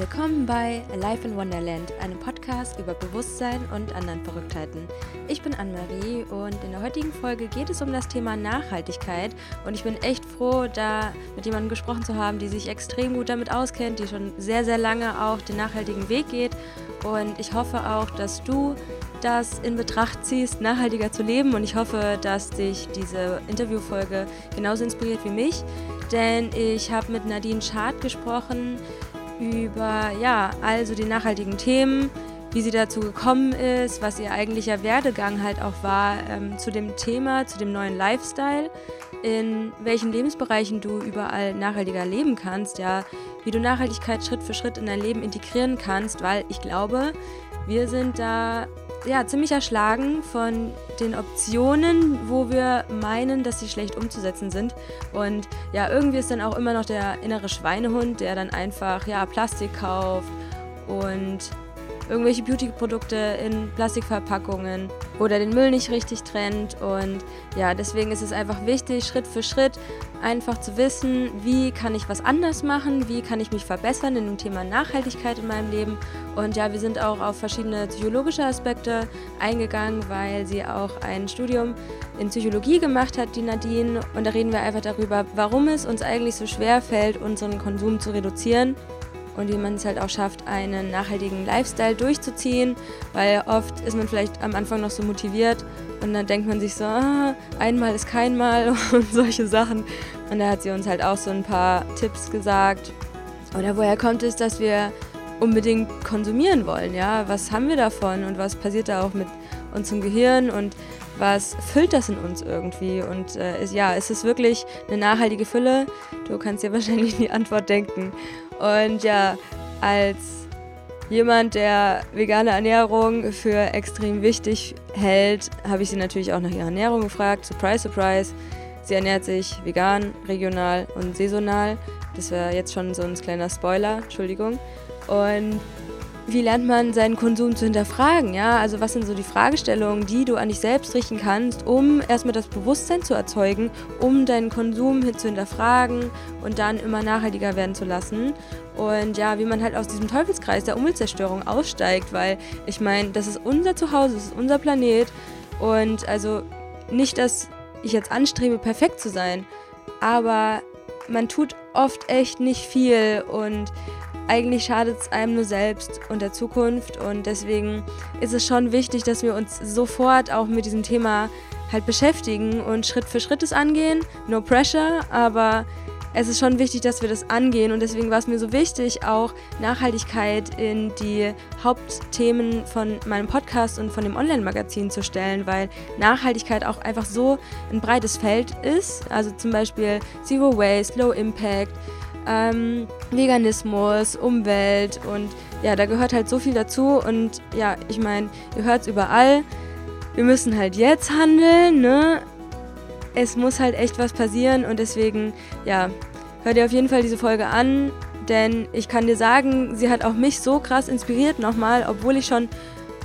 Willkommen bei Life in Wonderland, einem Podcast über Bewusstsein und anderen Verrücktheiten. Ich bin Anne-Marie und in der heutigen Folge geht es um das Thema Nachhaltigkeit. Und ich bin echt froh, da mit jemandem gesprochen zu haben, die sich extrem gut damit auskennt, die schon sehr, sehr lange auch den nachhaltigen Weg geht. Und ich hoffe auch, dass du das in Betracht ziehst, nachhaltiger zu leben. Und ich hoffe, dass dich diese Interviewfolge genauso inspiriert wie mich, denn ich habe mit Nadine Schad gesprochen, über ja, also die nachhaltigen Themen, wie sie dazu gekommen ist, was ihr eigentlicher Werdegang halt auch war ähm, zu dem Thema, zu dem neuen Lifestyle, in welchen Lebensbereichen du überall nachhaltiger leben kannst, ja, wie du Nachhaltigkeit Schritt für Schritt in dein Leben integrieren kannst, weil ich glaube, wir sind da ja, ziemlich erschlagen von den Optionen, wo wir meinen, dass sie schlecht umzusetzen sind. Und ja, irgendwie ist dann auch immer noch der innere Schweinehund, der dann einfach ja, Plastik kauft und irgendwelche Beauty-Produkte in Plastikverpackungen oder den Müll nicht richtig trennt. Und ja, deswegen ist es einfach wichtig, Schritt für Schritt einfach zu wissen, wie kann ich was anders machen, wie kann ich mich verbessern in dem Thema Nachhaltigkeit in meinem Leben. Und ja, wir sind auch auf verschiedene psychologische Aspekte eingegangen, weil sie auch ein Studium in Psychologie gemacht hat, die Nadine. Und da reden wir einfach darüber, warum es uns eigentlich so schwer fällt, unseren Konsum zu reduzieren und wie man es halt auch schafft, einen nachhaltigen Lifestyle durchzuziehen, weil oft ist man vielleicht am Anfang noch so motiviert und dann denkt man sich so, ah, einmal ist kein Mal und solche Sachen. Und da hat sie uns halt auch so ein paar Tipps gesagt. Oder woher kommt es, dass wir unbedingt konsumieren wollen, ja? Was haben wir davon und was passiert da auch mit unserem Gehirn und was füllt das in uns irgendwie? Und äh, ist, ja, ist es wirklich eine nachhaltige Fülle? Du kannst dir wahrscheinlich die Antwort denken. Und ja, als jemand, der vegane Ernährung für extrem wichtig hält, habe ich sie natürlich auch nach ihrer Ernährung gefragt. Surprise, surprise. Sie ernährt sich vegan, regional und saisonal. Das wäre jetzt schon so ein kleiner Spoiler, Entschuldigung. Und wie lernt man seinen Konsum zu hinterfragen? Ja, also was sind so die Fragestellungen, die du an dich selbst richten kannst, um erstmal das Bewusstsein zu erzeugen, um deinen Konsum zu hinterfragen und dann immer nachhaltiger werden zu lassen. Und ja, wie man halt aus diesem Teufelskreis der Umweltzerstörung aussteigt, weil ich meine, das ist unser Zuhause, das ist unser Planet und also nicht, dass ich jetzt anstrebe, perfekt zu sein, aber man tut oft echt nicht viel und eigentlich schadet es einem nur selbst und der Zukunft. Und deswegen ist es schon wichtig, dass wir uns sofort auch mit diesem Thema halt beschäftigen und Schritt für Schritt es angehen. No pressure, aber es ist schon wichtig, dass wir das angehen und deswegen war es mir so wichtig, auch Nachhaltigkeit in die Hauptthemen von meinem Podcast und von dem Online-Magazin zu stellen, weil Nachhaltigkeit auch einfach so ein breites Feld ist. Also zum Beispiel Zero Waste, Low Impact, ähm, Veganismus, Umwelt und ja, da gehört halt so viel dazu und ja, ich meine, ihr hört es überall. Wir müssen halt jetzt handeln, ne? Es muss halt echt was passieren und deswegen, ja, hört ihr auf jeden Fall diese Folge an, denn ich kann dir sagen, sie hat auch mich so krass inspiriert nochmal, obwohl ich schon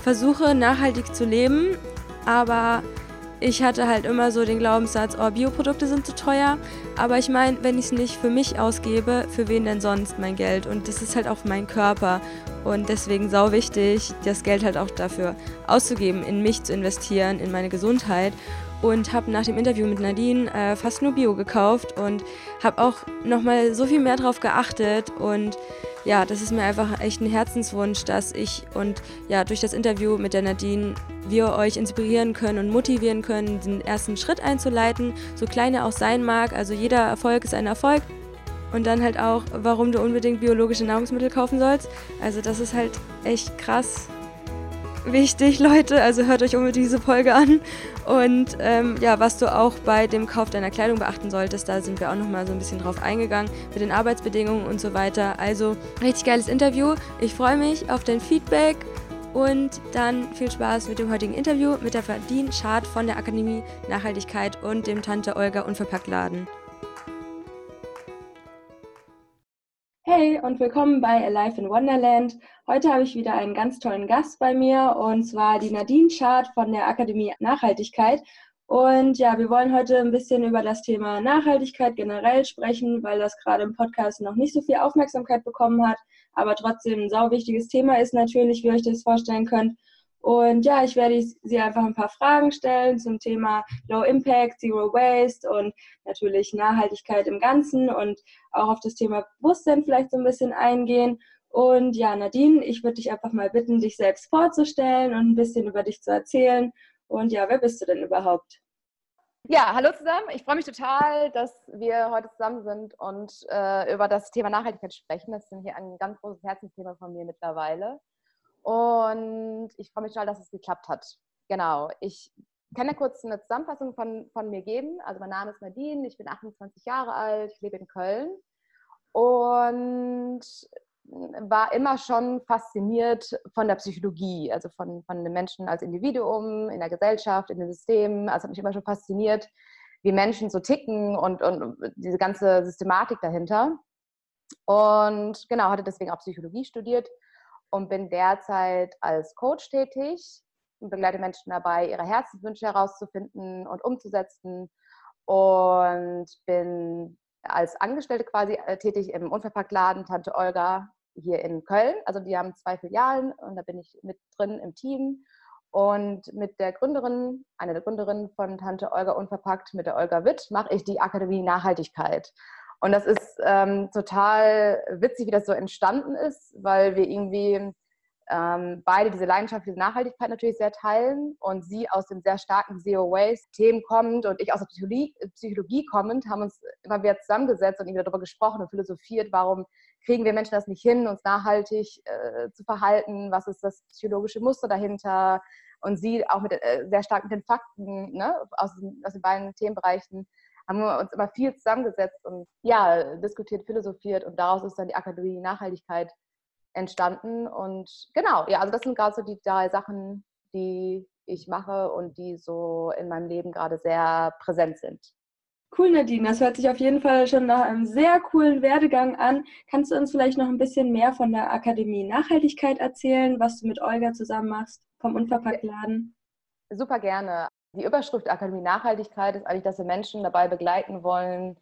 versuche, nachhaltig zu leben, aber ich hatte halt immer so den Glaubenssatz, oh, Bioprodukte sind zu teuer. Aber ich meine, wenn ich es nicht für mich ausgebe, für wen denn sonst mein Geld? Und das ist halt auch mein Körper. Und deswegen sau wichtig, das Geld halt auch dafür auszugeben, in mich zu investieren, in meine Gesundheit. Und habe nach dem Interview mit Nadine äh, fast nur Bio gekauft und habe auch nochmal so viel mehr drauf geachtet und ja, das ist mir einfach echt ein Herzenswunsch, dass ich und ja, durch das Interview mit der Nadine wir euch inspirieren können und motivieren können, den ersten Schritt einzuleiten, so klein er auch sein mag. Also jeder Erfolg ist ein Erfolg. Und dann halt auch, warum du unbedingt biologische Nahrungsmittel kaufen sollst. Also das ist halt echt krass wichtig, Leute. Also hört euch unbedingt diese Folge an. Und ähm, ja, was du auch bei dem Kauf deiner Kleidung beachten solltest, da sind wir auch nochmal so ein bisschen drauf eingegangen mit den Arbeitsbedingungen und so weiter. Also richtig geiles Interview. Ich freue mich auf dein Feedback. Und dann viel Spaß mit dem heutigen Interview mit der Verdien Schad von der Akademie Nachhaltigkeit und dem Tante Olga Unverpackt Laden. Hey und willkommen bei Alive in Wonderland. Heute habe ich wieder einen ganz tollen Gast bei mir und zwar die Nadine Schad von der Akademie Nachhaltigkeit. Und ja, wir wollen heute ein bisschen über das Thema Nachhaltigkeit generell sprechen, weil das gerade im Podcast noch nicht so viel Aufmerksamkeit bekommen hat. aber trotzdem ein sau wichtiges Thema ist natürlich, wie ihr euch das vorstellen könnt. Und ja, ich werde Sie einfach ein paar Fragen stellen zum Thema Low Impact, Zero Waste und natürlich Nachhaltigkeit im Ganzen und auch auf das Thema Bewusstsein vielleicht so ein bisschen eingehen. Und ja, Nadine, ich würde dich einfach mal bitten, dich selbst vorzustellen und ein bisschen über dich zu erzählen. Und ja, wer bist du denn überhaupt? Ja, hallo zusammen. Ich freue mich total, dass wir heute zusammen sind und äh, über das Thema Nachhaltigkeit sprechen. Das ist hier ein ganz großes Herzensthema von mir mittlerweile. Und ich freue mich total, dass es geklappt hat. Genau. Ich kann ja kurz eine Zusammenfassung von, von mir geben. Also mein Name ist Nadine, ich bin 28 Jahre alt, ich lebe in Köln und war immer schon fasziniert von der Psychologie, also von, von den Menschen als Individuum, in der Gesellschaft, in den Systemen. Also hat mich immer schon fasziniert, wie Menschen so ticken und, und diese ganze Systematik dahinter. Und genau, hatte deswegen auch Psychologie studiert und bin derzeit als Coach tätig und begleite Menschen dabei, ihre Herzenswünsche herauszufinden und umzusetzen und bin als Angestellte quasi äh, tätig im Unverpacktladen Tante Olga hier in Köln. Also die haben zwei Filialen und da bin ich mit drin im Team. Und mit der Gründerin, einer der Gründerinnen von Tante Olga Unverpackt, mit der Olga Witt, mache ich die Akademie Nachhaltigkeit. Und das ist ähm, total witzig, wie das so entstanden ist, weil wir irgendwie ähm, beide diese Leidenschaft, diese Nachhaltigkeit natürlich sehr teilen und sie aus dem sehr starken Zero Waste-Themen kommt und ich aus der Psychologie, Psychologie kommend, haben uns immer wieder zusammengesetzt und darüber gesprochen und philosophiert, warum kriegen wir Menschen das nicht hin, uns nachhaltig äh, zu verhalten, was ist das psychologische Muster dahinter und sie auch mit, äh, sehr stark mit den Fakten ne, aus, aus den beiden Themenbereichen haben wir uns immer viel zusammengesetzt und ja, diskutiert, philosophiert und daraus ist dann die Akademie Nachhaltigkeit entstanden. Und genau, ja, also das sind gerade so die drei Sachen, die ich mache und die so in meinem Leben gerade sehr präsent sind. Cool, Nadine. Das hört sich auf jeden Fall schon nach einem sehr coolen Werdegang an. Kannst du uns vielleicht noch ein bisschen mehr von der Akademie Nachhaltigkeit erzählen, was du mit Olga zusammen machst vom Unverpacktladen? Super gerne. Die Überschrift Akademie Nachhaltigkeit ist eigentlich, dass wir Menschen dabei begleiten wollen,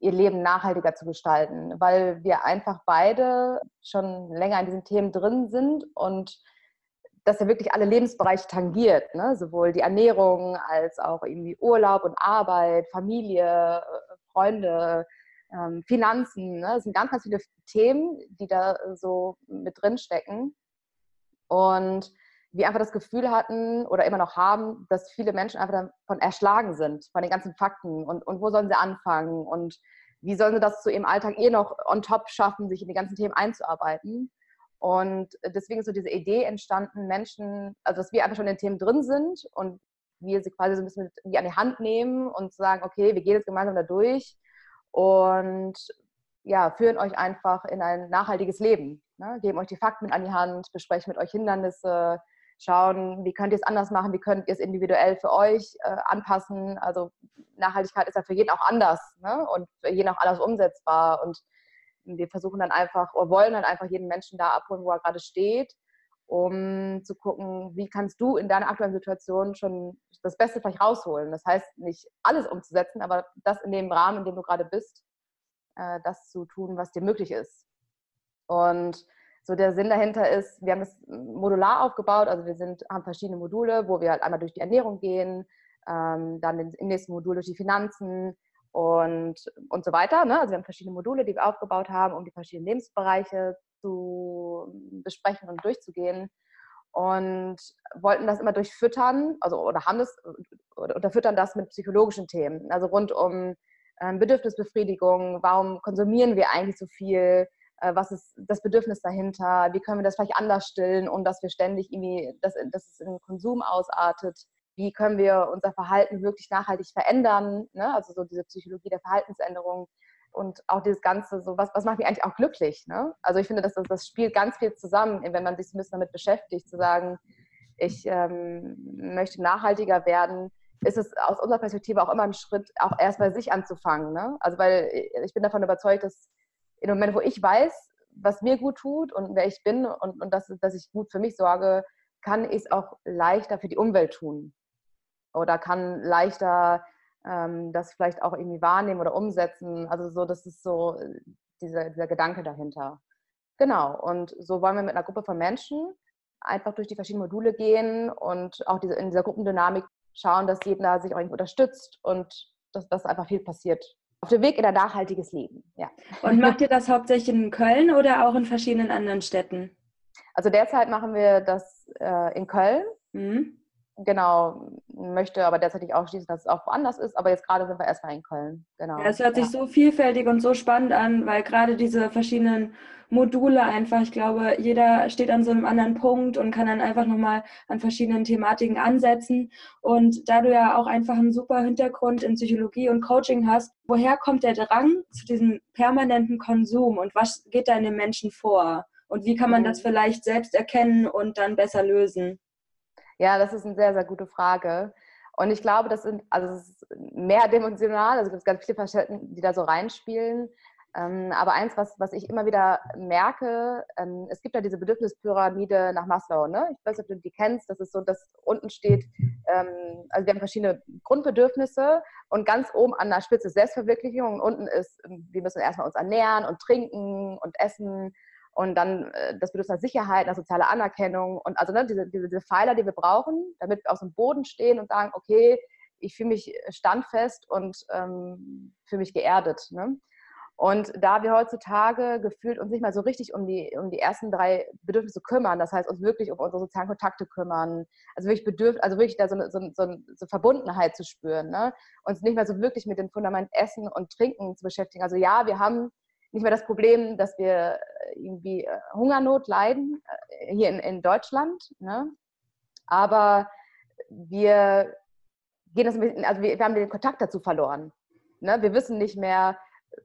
ihr Leben nachhaltiger zu gestalten, weil wir einfach beide schon länger in diesen Themen drin sind und das ja wirklich alle Lebensbereiche tangiert, ne? sowohl die Ernährung als auch irgendwie Urlaub und Arbeit, Familie, Freunde, ähm, Finanzen. Ne? Es sind ganz, ganz viele Themen, die da so mit drin stecken. Und wir einfach das Gefühl hatten oder immer noch haben, dass viele Menschen einfach davon erschlagen sind, von den ganzen Fakten und, und wo sollen sie anfangen und wie sollen sie das zu ihrem Alltag eh noch on top schaffen, sich in die ganzen Themen einzuarbeiten. Und deswegen ist so diese Idee entstanden, Menschen, also dass wir einfach schon in den Themen drin sind und wir sie quasi so ein bisschen wie an die Hand nehmen und sagen, okay, wir gehen jetzt gemeinsam da durch und ja, führen euch einfach in ein nachhaltiges Leben. Ne? Geben euch die Fakten mit an die Hand, besprechen mit euch Hindernisse, schauen, wie könnt ihr es anders machen, wie könnt ihr es individuell für euch äh, anpassen. Also Nachhaltigkeit ist ja für jeden auch anders ne? und für jeden auch anders umsetzbar. Und wir versuchen dann einfach oder wollen dann einfach jeden Menschen da abholen, wo er gerade steht, um zu gucken, wie kannst du in deiner aktuellen Situation schon das Beste vielleicht rausholen. Das heißt, nicht alles umzusetzen, aber das in dem Rahmen, in dem du gerade bist, äh, das zu tun, was dir möglich ist. Und so der Sinn dahinter ist, wir haben das modular aufgebaut, also wir sind, haben verschiedene Module, wo wir halt einmal durch die Ernährung gehen, ähm, dann im nächsten Modul durch die Finanzen und, und so weiter. Ne? Also wir haben verschiedene Module, die wir aufgebaut haben, um die verschiedenen Lebensbereiche zu besprechen und durchzugehen und wollten das immer durchfüttern, also oder haben das oder unterfüttern das mit psychologischen Themen, also rund um ähm, Bedürfnisbefriedigung, warum konsumieren wir eigentlich so viel, äh, was ist das Bedürfnis dahinter, wie können wir das vielleicht anders stillen, um dass wir ständig irgendwie, dass, dass es in Konsum ausartet, wie können wir unser Verhalten wirklich nachhaltig verändern, ne? also so diese Psychologie der Verhaltensänderung und auch dieses Ganze, so was, was macht mich eigentlich auch glücklich. Ne? Also ich finde, das, das spielt ganz viel zusammen, wenn man sich ein bisschen damit beschäftigt, zu sagen, ich ähm, möchte nachhaltiger werden, ist es aus unserer Perspektive auch immer ein Schritt, auch erst bei sich anzufangen. Ne? Also weil ich bin davon überzeugt, dass in dem Moment, wo ich weiß, was mir gut tut und wer ich bin und, und dass, dass ich gut für mich sorge, kann ich es auch leichter für die Umwelt tun. Oder kann leichter ähm, das vielleicht auch irgendwie wahrnehmen oder umsetzen. Also so, das ist so dieser, dieser Gedanke dahinter. Genau, und so wollen wir mit einer Gruppe von Menschen einfach durch die verschiedenen Module gehen und auch diese, in dieser Gruppendynamik schauen, dass jeder sich auch unterstützt und dass, dass einfach viel passiert. Auf dem Weg in ein nachhaltiges Leben, ja. Und macht ihr das hauptsächlich in Köln oder auch in verschiedenen anderen Städten? Also derzeit machen wir das äh, in Köln. Mhm. Genau, möchte aber derzeit auch schließen, dass es auch woanders ist, aber jetzt gerade sind wir erstmal in Köln. Genau. Ja, es hört sich so vielfältig und so spannend an, weil gerade diese verschiedenen Module einfach, ich glaube, jeder steht an so einem anderen Punkt und kann dann einfach nochmal an verschiedenen Thematiken ansetzen. Und da du ja auch einfach einen super Hintergrund in Psychologie und Coaching hast, woher kommt der Drang zu diesem permanenten Konsum und was geht da in den Menschen vor? Und wie kann man das mhm. vielleicht selbst erkennen und dann besser lösen? Ja, das ist eine sehr, sehr gute Frage. Und ich glaube, das sind, also es ist mehrdimensional, also es gibt ganz viele Facetten, die da so reinspielen. Ähm, aber eins, was, was ich immer wieder merke, ähm, es gibt ja diese Bedürfnispyramide nach Maslow. Ne? Ich weiß nicht, ob du die kennst. Das ist so, dass unten steht, ähm, also wir haben verschiedene Grundbedürfnisse und ganz oben an der Spitze Selbstverwirklichung und unten ist, wir müssen erstmal uns ernähren und trinken und essen und dann äh, das Bedürfnis nach Sicherheit, nach sozialer Anerkennung und also ne, diese, diese, diese Pfeiler, die wir brauchen, damit wir aus dem Boden stehen und sagen, okay, ich fühle mich standfest und ähm, fühle mich geerdet. Ne? Und da wir heutzutage gefühlt uns nicht mal so richtig um die, um die ersten drei Bedürfnisse kümmern, das heißt uns wirklich um unsere sozialen Kontakte kümmern, also wirklich bedürft, also wirklich da so eine, so, so, so Verbundenheit zu spüren, ne? uns nicht mehr so wirklich mit dem Fundament Essen und Trinken zu beschäftigen. Also ja, wir haben nicht mehr das Problem, dass wir äh, irgendwie äh, Hungernot leiden, äh, hier in, in Deutschland. Ne? Aber wir gehen das ein bisschen, also wir, wir haben den Kontakt dazu verloren. Ne? Wir wissen nicht mehr,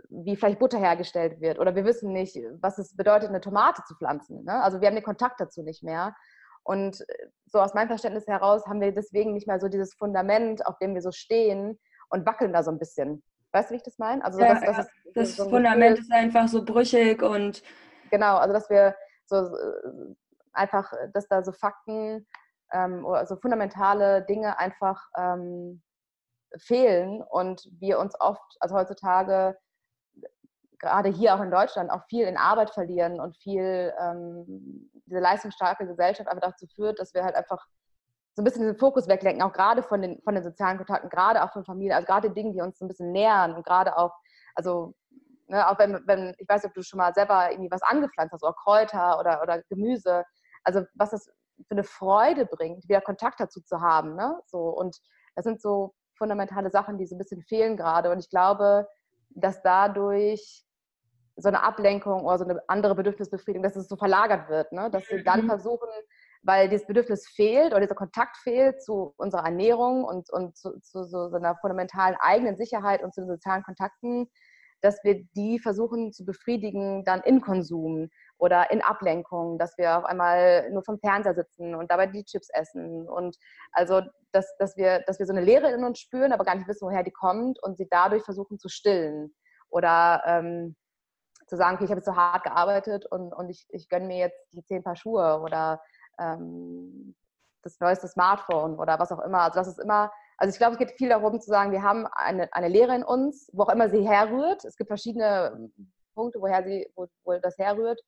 wie vielleicht Butter hergestellt wird oder wir wissen nicht, was es bedeutet, eine Tomate zu pflanzen. Ne? Also wir haben den Kontakt dazu nicht mehr. Und so aus meinem Verständnis heraus haben wir deswegen nicht mehr so dieses Fundament, auf dem wir so stehen und wackeln da so ein bisschen. Weißt du, wie ich das meine? Also, ja, das, das, ist, das so Fundament Gefühl, ist einfach so brüchig und. Genau, also dass wir so einfach, dass da so Fakten ähm, oder so fundamentale Dinge einfach ähm, fehlen und wir uns oft, also heutzutage, gerade hier auch in Deutschland, auch viel in Arbeit verlieren und viel ähm, diese leistungsstarke Gesellschaft einfach dazu führt, dass wir halt einfach so ein bisschen den Fokus weglenken, auch gerade von den, von den sozialen Kontakten, gerade auch von Familie, also gerade Dinge, die uns so ein bisschen nähern und gerade auch, also ne, auch wenn, wenn, ich weiß nicht, ob du schon mal selber irgendwie was angepflanzt hast oder Kräuter oder, oder Gemüse, also was das für eine Freude bringt, wieder Kontakt dazu zu haben, ne? So, und das sind so fundamentale Sachen, die so ein bisschen fehlen gerade und ich glaube, dass dadurch so eine Ablenkung oder so eine andere Bedürfnisbefriedigung, dass es so verlagert wird, ne? dass sie dann mhm. versuchen, weil dieses Bedürfnis fehlt oder dieser Kontakt fehlt zu unserer Ernährung und, und zu, zu so einer fundamentalen eigenen Sicherheit und zu den sozialen Kontakten, dass wir die versuchen zu befriedigen dann in Konsum oder in Ablenkung, dass wir auf einmal nur vom Fernseher sitzen und dabei die Chips essen und also, dass, dass, wir, dass wir so eine Leere in uns spüren, aber gar nicht wissen, woher die kommt und sie dadurch versuchen zu stillen oder ähm, zu sagen, okay, ich habe jetzt so hart gearbeitet und, und ich, ich gönne mir jetzt die zehn Paar Schuhe oder ähm, das neueste Smartphone oder was auch immer. Also das ist immer, also ich glaube, es geht viel darum zu sagen, wir haben eine, eine Lehre in uns, wo auch immer sie herrührt. Es gibt verschiedene Punkte, woher sie, wo, wo das herrührt.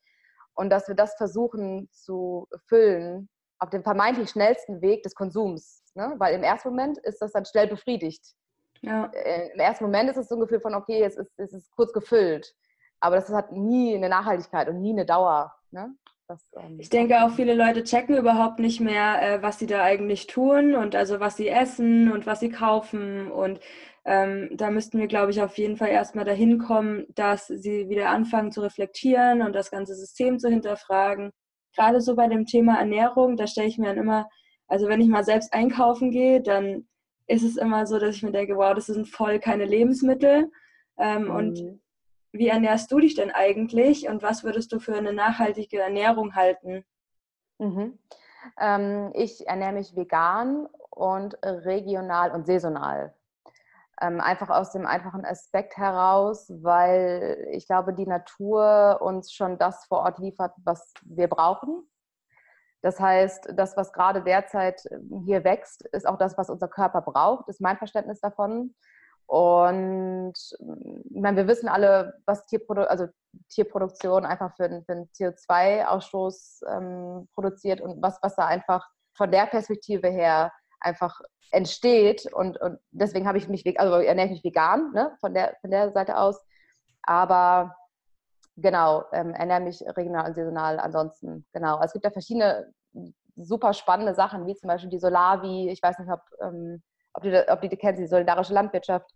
Und dass wir das versuchen zu füllen auf dem vermeintlich schnellsten Weg des Konsums. Ne? Weil im ersten Moment ist das dann schnell befriedigt. Ja. Äh, Im ersten Moment ist es so ein Gefühl von, okay, es ist, es ist kurz gefüllt. Aber das hat nie eine Nachhaltigkeit und nie eine Dauer. Ne? Das, ähm, ich denke auch viele Leute checken überhaupt nicht mehr, äh, was sie da eigentlich tun und also was sie essen und was sie kaufen. Und ähm, da müssten wir, glaube ich, auf jeden Fall erstmal dahin kommen, dass sie wieder anfangen zu reflektieren und das ganze System zu hinterfragen. Gerade so bei dem Thema Ernährung, da stelle ich mir dann immer, also wenn ich mal selbst einkaufen gehe, dann ist es immer so, dass ich mir denke, wow, das sind voll keine Lebensmittel. Ähm, mhm. Und wie ernährst du dich denn eigentlich und was würdest du für eine nachhaltige Ernährung halten? Mhm. Ähm, ich ernähre mich vegan und regional und saisonal. Ähm, einfach aus dem einfachen Aspekt heraus, weil ich glaube, die Natur uns schon das vor Ort liefert, was wir brauchen. Das heißt, das, was gerade derzeit hier wächst, ist auch das, was unser Körper braucht, ist mein Verständnis davon. Und ich meine, wir wissen alle, was Tierprodu also Tierproduktion einfach für, für den CO2-Ausstoß ähm, produziert und was, was da einfach von der Perspektive her einfach entsteht. Und, und deswegen habe ich mich, also ernähre ich mich vegan, ne, von, der, von der Seite aus. Aber genau, ähm, ernähre mich regional und saisonal ansonsten. Genau. Also es gibt ja verschiedene super spannende Sachen, wie zum Beispiel die Solavi, ich weiß nicht, ob, ähm, ob, die, ob die, die kennst, die solidarische Landwirtschaft.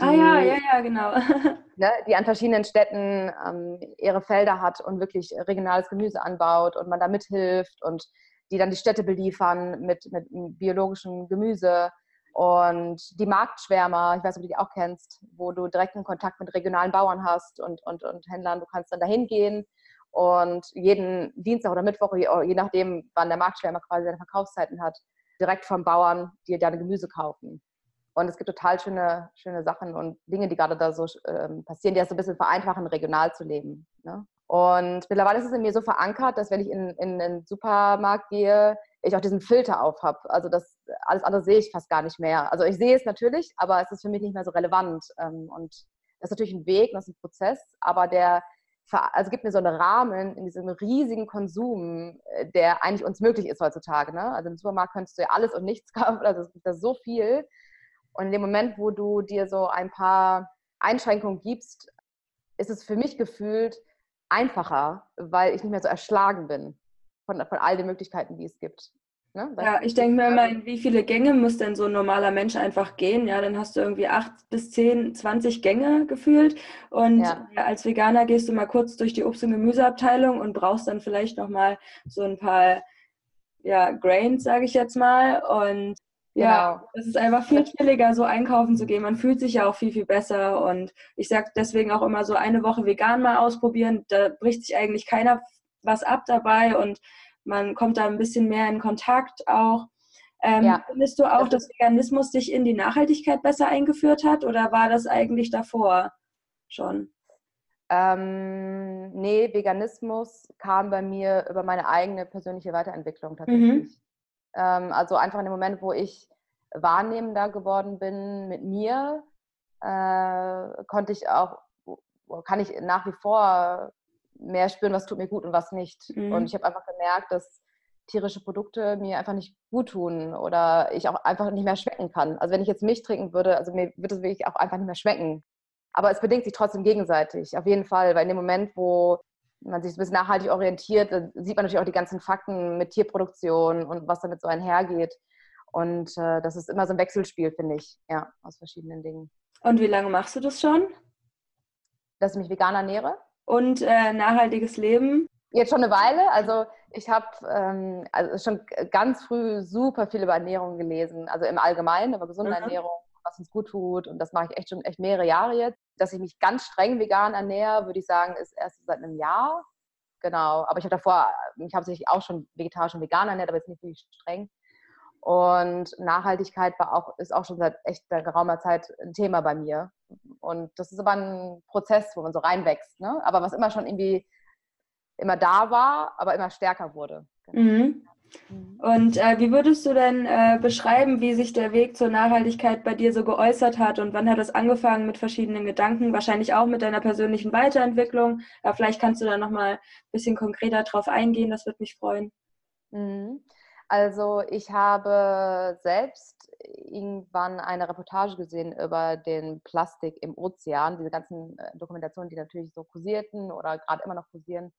Die, ah ja, ja, ja, genau. ne, die an verschiedenen Städten ähm, ihre Felder hat und wirklich regionales Gemüse anbaut und man da mithilft und die dann die Städte beliefern mit, mit biologischem Gemüse. Und die Marktschwärmer, ich weiß nicht, ob du die auch kennst, wo du direkten Kontakt mit regionalen Bauern hast und, und, und Händlern. Du kannst dann dahin gehen und jeden Dienstag oder Mittwoch, je nachdem, wann der Marktschwärmer quasi seine Verkaufszeiten hat, direkt vom Bauern dir deine Gemüse kaufen. Und es gibt total schöne, schöne Sachen und Dinge, die gerade da so ähm, passieren, die das so ein bisschen vereinfachen, regional zu leben. Ne? Und mittlerweile ist es in mir so verankert, dass wenn ich in, in, den Supermarkt gehe, ich auch diesen Filter auf habe. Also das alles andere sehe ich fast gar nicht mehr. Also ich sehe es natürlich, aber es ist für mich nicht mehr so relevant. Ähm, und das ist natürlich ein Weg, das ist ein Prozess, aber der also gibt mir so einen Rahmen in diesem riesigen Konsum, äh, der eigentlich uns möglich ist heutzutage. Ne? Also im Supermarkt könntest du ja alles und nichts kaufen, also es gibt da so viel. Und in dem Moment, wo du dir so ein paar Einschränkungen gibst, ist es für mich gefühlt einfacher, weil ich nicht mehr so erschlagen bin von, von all den Möglichkeiten, die es gibt. Ne? Ja, ich denke mir immer, in wie viele Gänge muss denn so ein normaler Mensch einfach gehen? Ja, dann hast du irgendwie acht bis zehn, zwanzig Gänge gefühlt. Und ja. als Veganer gehst du mal kurz durch die Obst- und Gemüseabteilung und brauchst dann vielleicht nochmal so ein paar ja, Grains, sage ich jetzt mal. Und ja, genau. es ist einfach viel chilliger, so einkaufen zu gehen. Man fühlt sich ja auch viel, viel besser. Und ich sage deswegen auch immer so eine Woche vegan mal ausprobieren. Da bricht sich eigentlich keiner was ab dabei. Und man kommt da ein bisschen mehr in Kontakt auch. Ähm, ja. Findest du auch, dass Veganismus dich in die Nachhaltigkeit besser eingeführt hat oder war das eigentlich davor schon? Ähm, nee, Veganismus kam bei mir über meine eigene persönliche Weiterentwicklung tatsächlich. Mhm. Ähm, also einfach in dem Moment, wo ich wahrnehmender geworden bin mit mir, äh, konnte ich auch, kann ich nach wie vor mehr spüren, was tut mir gut und was nicht. Mhm. Und ich habe einfach gemerkt, dass tierische Produkte mir einfach nicht gut tun oder ich auch einfach nicht mehr schmecken kann. Also wenn ich jetzt Milch trinken würde, also mir würde es wirklich auch einfach nicht mehr schmecken. Aber es bedingt sich trotzdem gegenseitig, auf jeden Fall, weil in dem Moment, wo man sich ein bisschen nachhaltig orientiert, sieht man natürlich auch die ganzen Fakten mit Tierproduktion und was damit so einhergeht. Und äh, das ist immer so ein Wechselspiel, finde ich, ja, aus verschiedenen Dingen. Und wie lange machst du das schon? Dass ich mich vegan ernähre? und äh, nachhaltiges Leben? Jetzt schon eine Weile. Also ich habe ähm, also schon ganz früh super viel über Ernährung gelesen. Also im Allgemeinen, über gesunde mhm. Ernährung, was uns gut tut. Und das mache ich echt schon echt mehrere Jahre jetzt. Dass ich mich ganz streng vegan ernähre, würde ich sagen, ist erst seit einem Jahr. Genau. Aber ich habe davor, ich habe sich auch schon vegetarisch und vegan ernährt, aber jetzt nicht wirklich streng. Und Nachhaltigkeit war auch, ist auch schon seit echt geraumer Zeit ein Thema bei mir. Und das ist aber ein Prozess, wo man so reinwächst. Ne? Aber was immer schon irgendwie immer da war, aber immer stärker wurde. Genau. Mhm. Mhm. Und äh, wie würdest du denn äh, beschreiben, wie sich der Weg zur Nachhaltigkeit bei dir so geäußert hat und wann hat es angefangen mit verschiedenen Gedanken? Wahrscheinlich auch mit deiner persönlichen Weiterentwicklung. Aber vielleicht kannst du da nochmal ein bisschen konkreter drauf eingehen, das würde mich freuen. Mhm. Also ich habe selbst irgendwann eine Reportage gesehen über den Plastik im Ozean, diese ganzen äh, Dokumentationen, die natürlich so kursierten oder gerade immer noch kursieren.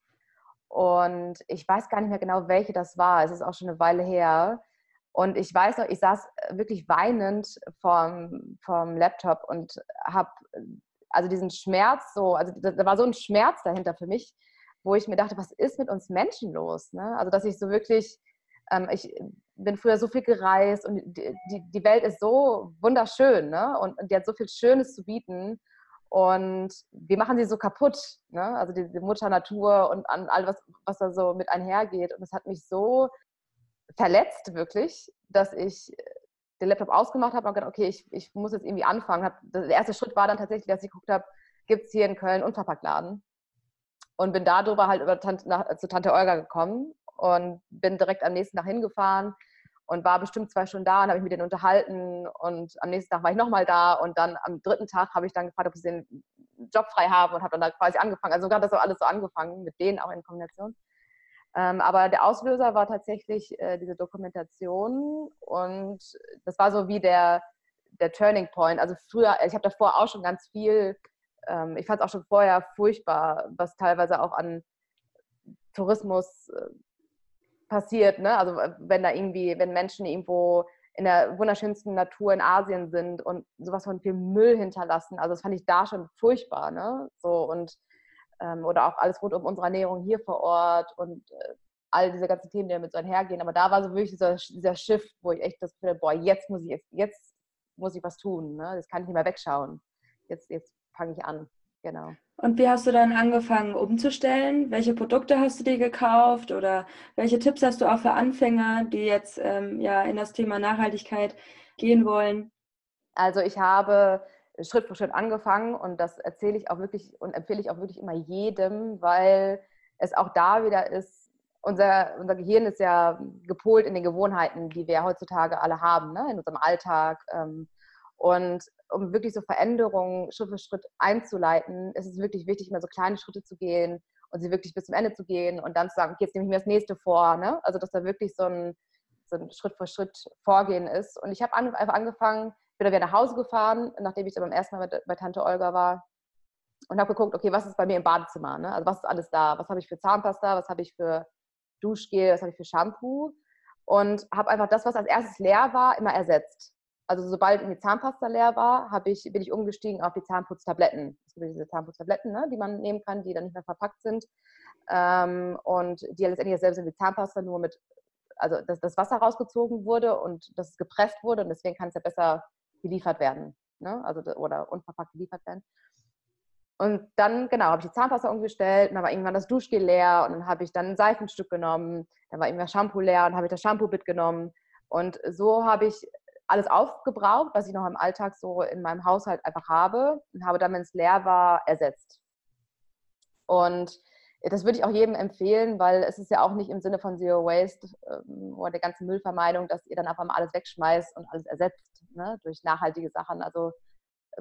Und ich weiß gar nicht mehr genau, welche das war. Es ist auch schon eine Weile her. Und ich weiß noch, ich saß äh, wirklich weinend vorm, vorm Laptop und habe also diesen Schmerz so, also da war so ein Schmerz dahinter für mich, wo ich mir dachte, was ist mit uns Menschen los? Ne? Also dass ich so wirklich ähm, ich bin früher so viel gereist und die, die, die Welt ist so wunderschön ne? und, und die hat so viel Schönes zu bieten. Und wir machen sie so kaputt, ne? also die, die Mutter Natur und an all was, was da so mit einhergeht. Und es hat mich so verletzt, wirklich, dass ich den Laptop ausgemacht habe und gedacht, okay, ich, ich muss jetzt irgendwie anfangen. der erste Schritt war dann tatsächlich, dass ich geguckt habe, gibt es hier in Köln Unverpacktladen? Und bin darüber halt über Tante, nach, zu Tante Olga gekommen und bin direkt am nächsten Tag hingefahren und war bestimmt zwei Stunden da und habe mich mit denen unterhalten und am nächsten Tag war ich nochmal da und dann am dritten Tag habe ich dann gefragt, ob sie den Job frei haben und habe dann da quasi angefangen. Also so hat das so alles so angefangen, mit denen auch in Kombination. Ähm, aber der Auslöser war tatsächlich äh, diese Dokumentation und das war so wie der, der Turning Point. Also früher, ich habe davor auch schon ganz viel, ähm, ich fand es auch schon vorher furchtbar, was teilweise auch an Tourismus äh, passiert. Ne? Also wenn da irgendwie, wenn Menschen irgendwo in der wunderschönsten Natur in Asien sind und sowas von viel Müll hinterlassen. Also das fand ich da schon furchtbar. Ne? So und ähm, oder auch alles rund um unsere Ernährung hier vor Ort und äh, all diese ganzen Themen, die damit so einhergehen. Aber da war so wirklich dieser, dieser Shift, wo ich echt das Gefühl boah, jetzt muss ich, jetzt, jetzt muss ich was tun. Ne? Das kann ich nicht mehr wegschauen. Jetzt, jetzt fange ich an. Genau. Und wie hast du dann angefangen umzustellen? Welche Produkte hast du dir gekauft oder welche Tipps hast du auch für Anfänger, die jetzt ähm, ja in das Thema Nachhaltigkeit gehen wollen? Also ich habe Schritt für Schritt angefangen und das erzähle ich auch wirklich und empfehle ich auch wirklich immer jedem, weil es auch da wieder ist, unser, unser Gehirn ist ja gepolt in den Gewohnheiten, die wir heutzutage alle haben, ne? in unserem Alltag. Ähm, und um wirklich so Veränderungen Schritt für Schritt einzuleiten, ist es wirklich wichtig, immer so kleine Schritte zu gehen und sie wirklich bis zum Ende zu gehen und dann zu sagen, okay, jetzt nehme ich mir das nächste vor. Ne? Also dass da wirklich so ein, so ein Schritt für Schritt Vorgehen ist. Und ich habe einfach angefangen, bin dann wieder nach Hause gefahren, nachdem ich dann beim ersten Mal bei, bei Tante Olga war und habe geguckt, okay, was ist bei mir im Badezimmer? Ne? Also was ist alles da? Was habe ich für Zahnpasta? Was habe ich für Duschgel? Was habe ich für Shampoo? Und habe einfach das, was als erstes leer war, immer ersetzt. Also sobald die Zahnpasta leer war, ich, bin ich umgestiegen auf die Zahnputztabletten. Es gibt diese Zahnputztabletten, ne, die man nehmen kann, die dann nicht mehr verpackt sind. Ähm, und die ja letztendlich dasselbe sind wie Zahnpasta, nur mit, also dass das Wasser rausgezogen wurde und dass es gepresst wurde und deswegen kann es ja besser geliefert werden. Ne? Also, oder unverpackt geliefert werden. Und dann, genau, habe ich die Zahnpasta umgestellt und dann war irgendwann das Duschgel leer und dann habe ich dann ein Seifenstück genommen, dann war irgendwann Shampoo leer und habe ich das Shampoo mitgenommen. Und so habe ich alles aufgebraucht, was ich noch im Alltag so in meinem Haushalt einfach habe und habe dann, wenn es leer war, ersetzt. Und das würde ich auch jedem empfehlen, weil es ist ja auch nicht im Sinne von Zero Waste ähm, oder der ganzen Müllvermeidung, dass ihr dann einfach mal alles wegschmeißt und alles ersetzt ne, durch nachhaltige Sachen. Also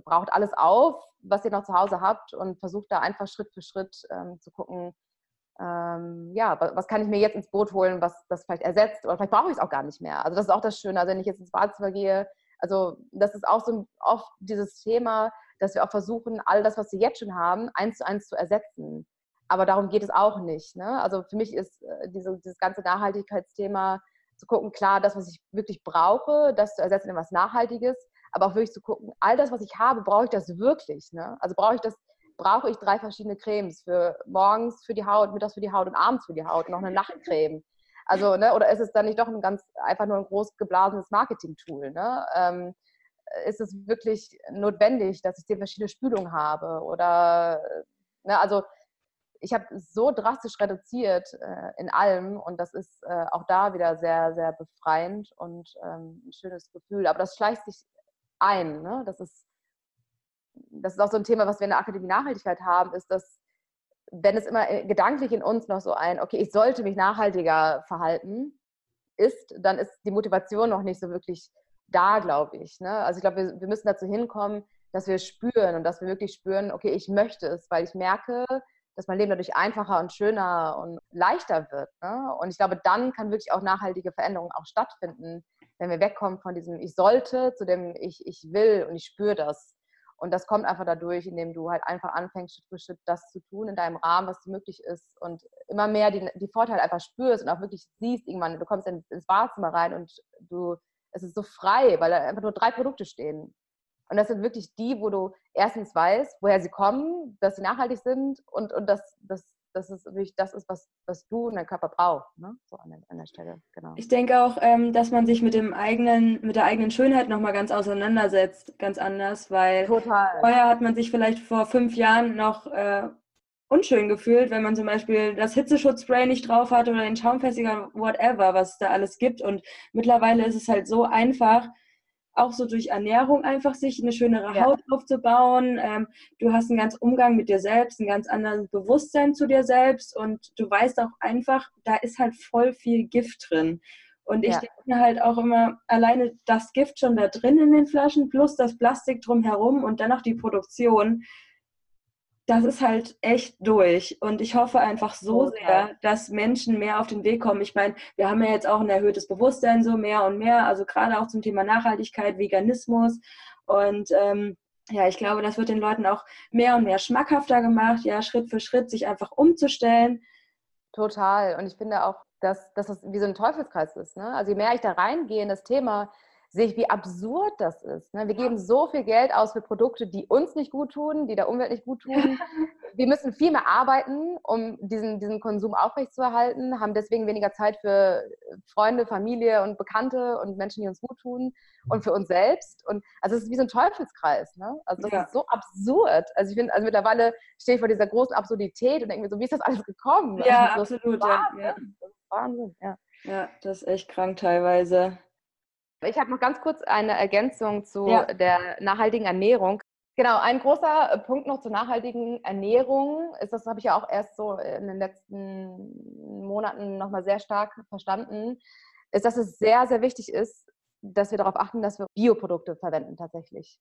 braucht alles auf, was ihr noch zu Hause habt und versucht da einfach Schritt für Schritt ähm, zu gucken, ähm, ja, was kann ich mir jetzt ins Boot holen, was das vielleicht ersetzt oder vielleicht brauche ich es auch gar nicht mehr. Also das ist auch das Schöne. Also wenn ich jetzt ins Badezimmer gehe, also das ist auch so oft dieses Thema, dass wir auch versuchen, all das, was wir jetzt schon haben, eins zu eins zu ersetzen. Aber darum geht es auch nicht. Ne? Also für mich ist äh, diese, dieses ganze Nachhaltigkeitsthema zu gucken, klar, das, was ich wirklich brauche, das zu ersetzen in was Nachhaltiges, aber auch wirklich zu gucken, all das, was ich habe, brauche ich das wirklich? Ne? Also brauche ich das brauche ich drei verschiedene Cremes für morgens für die Haut, mittags für die Haut und abends für die Haut, noch eine Nachtcreme. Also, ne, oder ist es dann nicht doch ein ganz einfach nur ein groß geblasenes Marketing-Tool? Ne? Ähm, ist es wirklich notwendig, dass ich zehn verschiedene Spülungen habe? Oder ne, also ich habe so drastisch reduziert äh, in allem und das ist äh, auch da wieder sehr, sehr befreiend und ähm, ein schönes Gefühl. Aber das schleicht sich ein. Ne? Das ist das ist auch so ein Thema, was wir in der Akademie Nachhaltigkeit haben, ist, dass wenn es immer äh, gedanklich in uns noch so ein, okay, ich sollte mich nachhaltiger verhalten, ist, dann ist die Motivation noch nicht so wirklich da, glaube ich. Ne? Also ich glaube, wir, wir müssen dazu hinkommen, dass wir spüren und dass wir wirklich spüren, okay, ich möchte es, weil ich merke, dass mein Leben dadurch einfacher und schöner und leichter wird. Ne? Und ich glaube, dann kann wirklich auch nachhaltige Veränderung auch stattfinden, wenn wir wegkommen von diesem Ich sollte zu dem Ich, ich will und ich spüre das. Und das kommt einfach dadurch, indem du halt einfach anfängst, Schritt für Schritt das zu tun in deinem Rahmen, was möglich ist und immer mehr die, die Vorteile einfach spürst und auch wirklich siehst, irgendwann, du kommst ins Badezimmer rein und du, es ist so frei, weil da einfach nur drei Produkte stehen. Und das sind wirklich die, wo du erstens weißt, woher sie kommen, dass sie nachhaltig sind und, und dass, dass dass es wirklich das ist, was, was du und dein Körper braucht, ne? so an der, an der Stelle. Genau. Ich denke auch, ähm, dass man sich mit dem eigenen, mit der eigenen Schönheit nochmal ganz auseinandersetzt, ganz anders, weil Total. vorher hat man sich vielleicht vor fünf Jahren noch äh, unschön gefühlt, wenn man zum Beispiel das Hitzeschutzspray nicht drauf hat oder den Schaumfestiger, whatever, was es da alles gibt. Und mittlerweile ist es halt so einfach, auch so durch Ernährung einfach sich eine schönere ja. Haut aufzubauen. Ähm, du hast einen ganz Umgang mit dir selbst, ein ganz anderes Bewusstsein zu dir selbst und du weißt auch einfach, da ist halt voll viel Gift drin. Und ich ja. denke mir halt auch immer, alleine das Gift schon da drin in den Flaschen, plus das Plastik drumherum und dann noch die Produktion, das ist halt echt durch. Und ich hoffe einfach so okay. sehr, dass Menschen mehr auf den Weg kommen. Ich meine, wir haben ja jetzt auch ein erhöhtes Bewusstsein so mehr und mehr, also gerade auch zum Thema Nachhaltigkeit, Veganismus. Und ähm, ja, ich glaube, das wird den Leuten auch mehr und mehr schmackhafter gemacht, ja, Schritt für Schritt sich einfach umzustellen. Total. Und ich finde auch, dass, dass das wie so ein Teufelskreis ist. Ne? Also je mehr ich da reingehe in das Thema, sehe ich, wie absurd das ist. Ne? Wir geben so viel Geld aus für Produkte, die uns nicht gut tun, die der Umwelt nicht gut tun. Wir müssen viel mehr arbeiten, um diesen, diesen Konsum aufrechtzuerhalten, haben deswegen weniger Zeit für Freunde, Familie und Bekannte und Menschen, die uns gut tun und für uns selbst. Und also es ist wie so ein Teufelskreis. Ne? Also das ja. ist so absurd. Also ich finde, also mittlerweile stehe ich vor dieser großen Absurdität und denke mir so, wie ist das alles gekommen? Ja, also absolut. Wahnsinn. Ja. Wahnsinn, ja. Ja, das ist echt krank teilweise. Ich habe noch ganz kurz eine Ergänzung zu ja. der nachhaltigen Ernährung. Genau, ein großer äh, Punkt noch zur nachhaltigen Ernährung ist, das habe ich ja auch erst so in den letzten Monaten nochmal sehr stark verstanden, ist, dass es sehr, sehr wichtig ist, dass wir darauf achten, dass wir Bioprodukte verwenden tatsächlich.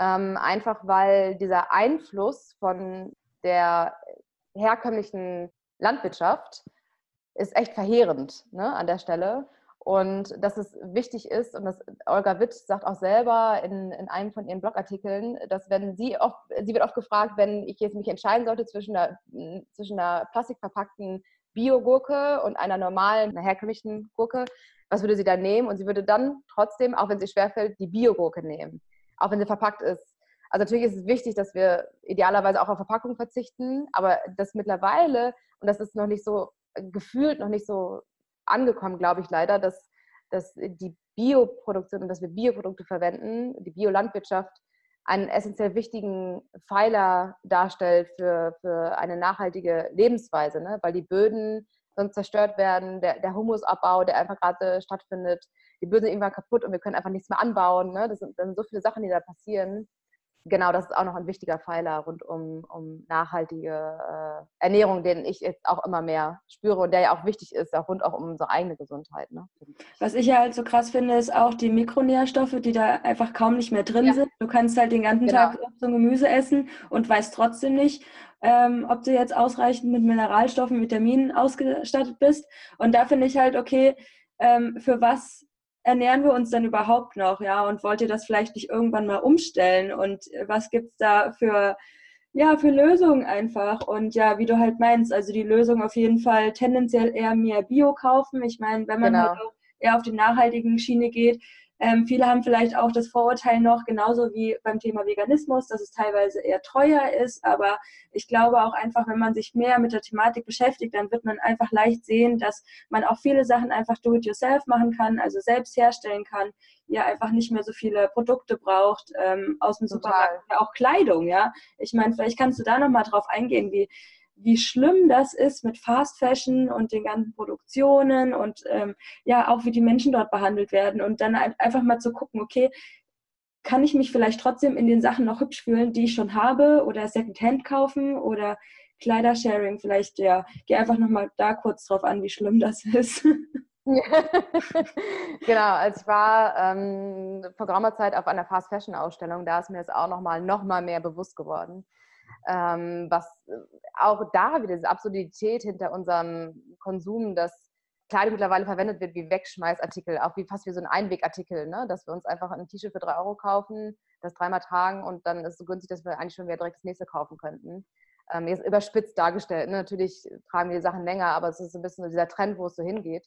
Ähm, einfach weil dieser Einfluss von der herkömmlichen Landwirtschaft ist echt verheerend ne, an der Stelle. Und dass es wichtig ist, und das Olga Witt sagt auch selber in, in einem von ihren Blogartikeln, dass wenn sie oft, sie wird oft gefragt, wenn ich jetzt mich entscheiden sollte zwischen einer, zwischen einer plastikverpackten Biogurke und einer normalen, einer herkömmlichen Gurke, was würde sie dann nehmen? Und sie würde dann trotzdem, auch wenn sie schwerfällt, die Biogurke nehmen, auch wenn sie verpackt ist. Also natürlich ist es wichtig, dass wir idealerweise auch auf Verpackung verzichten, aber das mittlerweile, und das ist noch nicht so gefühlt noch nicht so angekommen, glaube ich leider, dass, dass die Bioproduktion und dass wir Bioprodukte verwenden, die Biolandwirtschaft, einen essentiell wichtigen Pfeiler darstellt für, für eine nachhaltige Lebensweise, ne? weil die Böden sonst zerstört werden, der, der Humusabbau, der einfach gerade stattfindet, die Böden sind irgendwann kaputt und wir können einfach nichts mehr anbauen. Ne? Das, sind, das sind so viele Sachen, die da passieren genau, das ist auch noch ein wichtiger Pfeiler rund um, um nachhaltige äh, Ernährung, den ich jetzt auch immer mehr spüre und der ja auch wichtig ist, auch rund auch um unsere eigene Gesundheit. Ne? Was ich ja halt so krass finde, ist auch die Mikronährstoffe, die da einfach kaum nicht mehr drin ja. sind. Du kannst halt den ganzen genau. Tag so ein Gemüse essen und weißt trotzdem nicht, ähm, ob du jetzt ausreichend mit Mineralstoffen, Vitaminen ausgestattet bist. Und da finde ich halt, okay, ähm, für was ernähren wir uns dann überhaupt noch, ja? Und wollt ihr das vielleicht nicht irgendwann mal umstellen? Und was gibt es da für, ja, für Lösungen einfach? Und ja, wie du halt meinst, also die Lösung auf jeden Fall tendenziell eher mehr Bio kaufen. Ich meine, wenn man genau. halt auch eher auf die nachhaltigen Schiene geht, ähm, viele haben vielleicht auch das Vorurteil noch, genauso wie beim Thema Veganismus, dass es teilweise eher teuer ist. Aber ich glaube auch einfach, wenn man sich mehr mit der Thematik beschäftigt, dann wird man einfach leicht sehen, dass man auch viele Sachen einfach do-it-yourself machen kann, also selbst herstellen kann. Ihr einfach nicht mehr so viele Produkte braucht ähm, aus dem Total. Supermarkt, ja, auch Kleidung, ja. Ich meine, vielleicht kannst du da nochmal drauf eingehen, wie wie schlimm das ist mit Fast Fashion und den ganzen Produktionen und ähm, ja, auch wie die Menschen dort behandelt werden und dann einfach mal zu gucken, okay, kann ich mich vielleicht trotzdem in den Sachen noch hübsch fühlen, die ich schon habe oder Secondhand kaufen oder Kleidersharing vielleicht, ja, geh einfach nochmal da kurz drauf an, wie schlimm das ist. genau, als ich war ähm, vor geraumer Zeit auf einer Fast Fashion Ausstellung, da ist mir das auch nochmal noch mal mehr bewusst geworden ähm, was äh, auch da wieder diese Absurdität hinter unserem Konsum, dass Kleidung mittlerweile verwendet wird wie Wegschmeißartikel, auch wie fast wie so ein Einwegartikel, ne? dass wir uns einfach ein T-Shirt für drei Euro kaufen, das dreimal tragen und dann ist es so günstig, dass wir eigentlich schon wieder direkt das nächste kaufen könnten. Ähm, jetzt überspitzt dargestellt. Ne? Natürlich tragen wir die Sachen länger, aber es ist ein bisschen so dieser Trend, wo es so hingeht.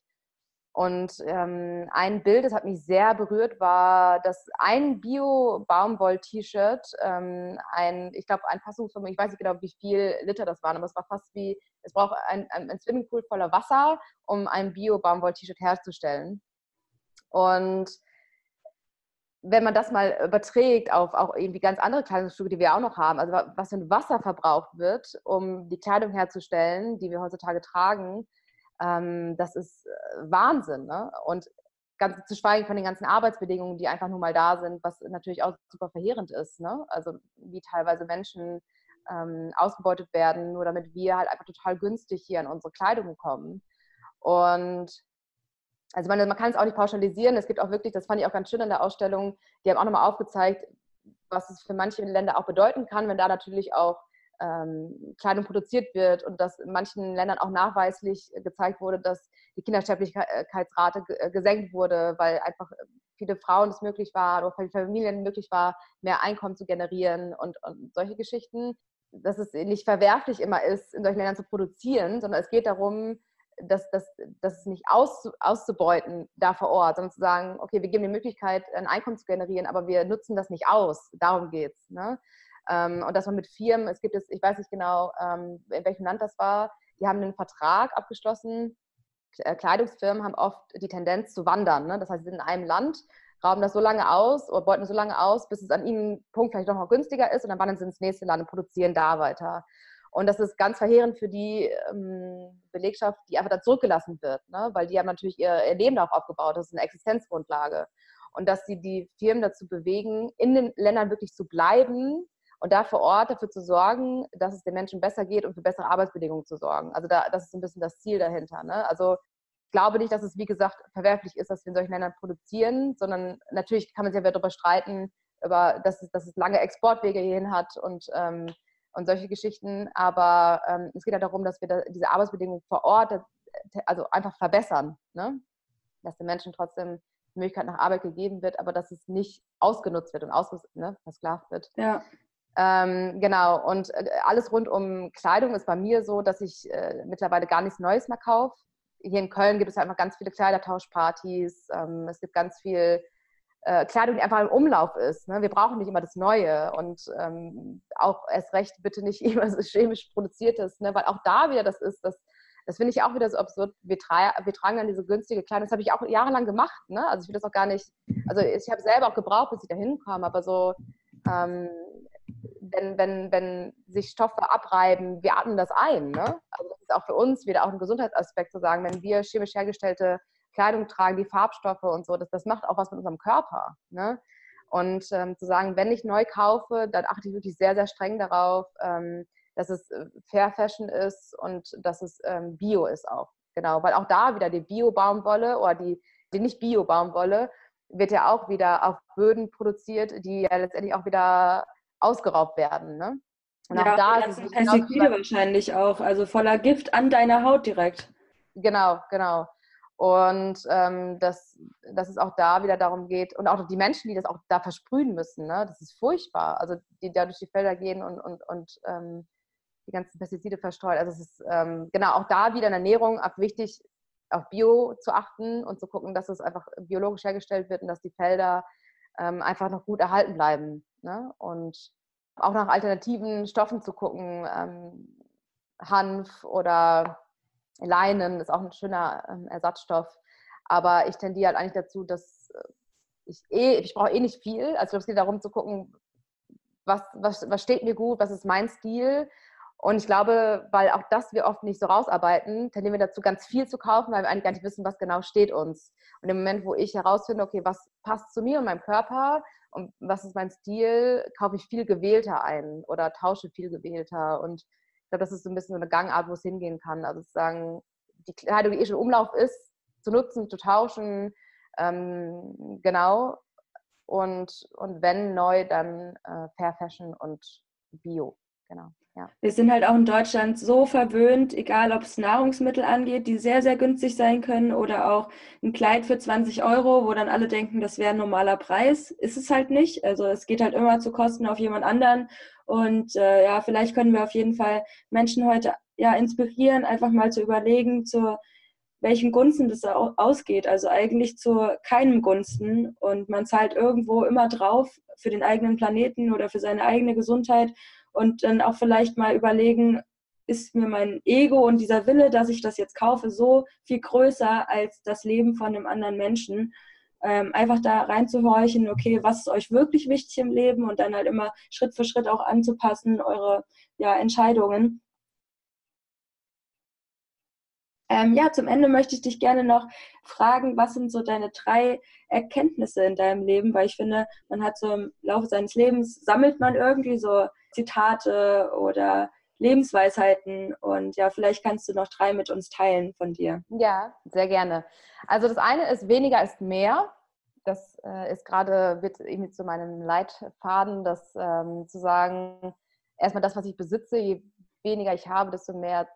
Und ähm, ein Bild, das hat mich sehr berührt, war, dass ein Bio-Baumwoll-T-Shirt, ähm, ein, ich glaube, ein Fassungsvermögen, ich weiß nicht genau, wie viel Liter das waren, aber es war fast wie, es braucht ein, ein, ein Swimmingpool voller Wasser, um ein Bio-Baumwoll-T-Shirt herzustellen. Und wenn man das mal überträgt auf auch irgendwie ganz andere Kleidungsstücke, die wir auch noch haben, also was für ein Wasser verbraucht wird, um die Kleidung herzustellen, die wir heutzutage tragen, ähm, das ist äh, Wahnsinn. Ne? Und ganz zu schweigen von den ganzen Arbeitsbedingungen, die einfach nur mal da sind, was natürlich auch super verheerend ist. Ne? Also wie teilweise Menschen ähm, ausgebeutet werden, nur damit wir halt einfach total günstig hier an unsere Kleidung kommen. Und also man, man kann es auch nicht pauschalisieren. Es gibt auch wirklich, das fand ich auch ganz schön an der Ausstellung, die haben auch nochmal aufgezeigt, was es für manche Länder auch bedeuten kann, wenn da natürlich auch ähm, Kleidung produziert wird und dass in manchen Ländern auch nachweislich gezeigt wurde, dass die Kindersterblichkeitsrate äh, gesenkt wurde, weil einfach viele Frauen es möglich war oder für Familien möglich war, mehr Einkommen zu generieren und, und solche Geschichten. Dass es nicht verwerflich immer ist, in solchen Ländern zu produzieren, sondern es geht darum, das, das, das nicht aus, auszubeuten da vor Ort, sondern zu sagen, okay, wir geben die Möglichkeit, ein Einkommen zu generieren, aber wir nutzen das nicht aus. Darum geht es. Ne? Ähm, und dass man mit Firmen, es gibt es, ich weiß nicht genau, ähm, in welchem Land das war, die haben einen Vertrag abgeschlossen. Äh, Kleidungsfirmen haben oft die Tendenz zu wandern. Ne? Das heißt, sie sind in einem Land, rauben das so lange aus oder beuten so lange aus, bis es an ihnen Punkt vielleicht noch günstiger ist und dann wandern sie ins nächste Land und produzieren da weiter. Und das ist ganz verheerend für die ähm, Belegschaft, die einfach da zurückgelassen wird, ne? weil die haben natürlich ihr, ihr Leben darauf aufgebaut, das ist eine Existenzgrundlage. Und dass sie die Firmen dazu bewegen, in den Ländern wirklich zu bleiben und da vor Ort dafür zu sorgen, dass es den Menschen besser geht und für bessere Arbeitsbedingungen zu sorgen. Also da, das ist ein bisschen das Ziel dahinter. Ne? Also ich glaube nicht, dass es, wie gesagt, verwerflich ist, dass wir in solchen Ländern produzieren, sondern natürlich kann man sich ja darüber streiten, über, dass, es, dass es lange Exportwege hierhin hat und ähm, und solche Geschichten. Aber ähm, es geht ja darum, dass wir da diese Arbeitsbedingungen vor Ort äh, also einfach verbessern. Ne? Dass den Menschen trotzdem die Möglichkeit nach Arbeit gegeben wird, aber dass es nicht ausgenutzt wird und ne, versklavt wird. Ja. Ähm, genau, und äh, alles rund um Kleidung ist bei mir so, dass ich äh, mittlerweile gar nichts Neues mehr kaufe. Hier in Köln gibt es einfach ganz viele Kleidertauschpartys. Ähm, es gibt ganz viel äh, Kleidung, die einfach im Umlauf ist. Ne? Wir brauchen nicht immer das Neue und ähm, auch erst recht bitte nicht immer so chemisch produziertes, ne? weil auch da wieder das ist, das, das finde ich auch wieder so absurd. Wir, tra wir tragen dann diese günstige Kleidung. Das habe ich auch jahrelang gemacht. Ne? Also ich will das auch gar nicht, also ich habe selber auch gebraucht, bis ich da hinkam, aber so, ähm, wenn, wenn, wenn sich Stoffe abreiben, wir atmen das ein. Ne? Also das ist auch für uns wieder auch ein Gesundheitsaspekt zu sagen, wenn wir chemisch hergestellte Kleidung tragen, die Farbstoffe und so, das, das macht auch was mit unserem Körper. Ne? Und ähm, zu sagen, wenn ich neu kaufe, dann achte ich wirklich sehr, sehr streng darauf, ähm, dass es äh, Fair Fashion ist und dass es ähm, Bio ist auch. Genau, weil auch da wieder die Bio-Baumwolle oder die, die nicht Bio-Baumwolle wird ja auch wieder auf Böden produziert, die ja letztendlich auch wieder ausgeraubt werden. Ne? Und ja, auch da ist es Pestizide wahrscheinlich auch, also voller Gift an deiner Haut direkt. Genau, genau. Und ähm, dass, dass es auch da wieder darum geht, und auch die Menschen, die das auch da versprühen müssen, ne? das ist furchtbar. Also die da durch die Felder gehen und, und, und ähm, die ganzen Pestizide verstreuen. Also es ist ähm, genau auch da wieder in Ernährung auch wichtig, auf Bio zu achten und zu gucken, dass es einfach biologisch hergestellt wird und dass die Felder ähm, einfach noch gut erhalten bleiben. Ne? Und auch nach alternativen Stoffen zu gucken, ähm, Hanf oder Leinen ist auch ein schöner ähm, Ersatzstoff. Aber ich tendiere halt eigentlich dazu, dass äh, ich eh, ich brauche eh nicht viel. Also es geht darum zu gucken, was, was, was steht mir gut, was ist mein Stil. Und ich glaube, weil auch das wir oft nicht so rausarbeiten, tendieren wir dazu, ganz viel zu kaufen, weil wir eigentlich gar nicht wissen, was genau steht uns. Und im Moment, wo ich herausfinde, okay, was passt zu mir und meinem Körper und was ist mein Stil, kaufe ich viel gewählter ein oder tausche viel gewählter. Und glaube, das ist so ein bisschen so eine Gangart, wo es hingehen kann. Also sozusagen die Kleidung, die eh schon im Umlauf ist, zu nutzen, zu tauschen, ähm, genau. Und, und wenn neu, dann äh, Fair Fashion und Bio, genau. Ja. Wir sind halt auch in Deutschland so verwöhnt, egal ob es Nahrungsmittel angeht, die sehr, sehr günstig sein können oder auch ein Kleid für 20 Euro, wo dann alle denken, das wäre ein normaler Preis. Ist es halt nicht. Also es geht halt immer zu Kosten auf jemand anderen. Und äh, ja, vielleicht können wir auf jeden Fall Menschen heute ja inspirieren, einfach mal zu überlegen, zu welchen Gunsten das ausgeht. Also eigentlich zu keinem Gunsten. Und man zahlt irgendwo immer drauf für den eigenen Planeten oder für seine eigene Gesundheit und dann auch vielleicht mal überlegen, ist mir mein Ego und dieser Wille, dass ich das jetzt kaufe, so viel größer als das Leben von einem anderen Menschen. Ähm, einfach da reinzuhorchen, okay, was ist euch wirklich wichtig im Leben und dann halt immer Schritt für Schritt auch anzupassen, eure ja, Entscheidungen. Ähm, ja, zum Ende möchte ich dich gerne noch fragen, was sind so deine drei Erkenntnisse in deinem Leben? Weil ich finde, man hat so im Laufe seines Lebens, sammelt man irgendwie so Zitate oder Lebensweisheiten. Und ja, vielleicht kannst du noch drei mit uns teilen von dir. Ja, sehr gerne. Also das eine ist, weniger ist mehr. Das äh, ist gerade, wird irgendwie zu meinem Leitfaden, das ähm, zu sagen, erstmal das, was ich besitze, je weniger ich habe, desto mehr,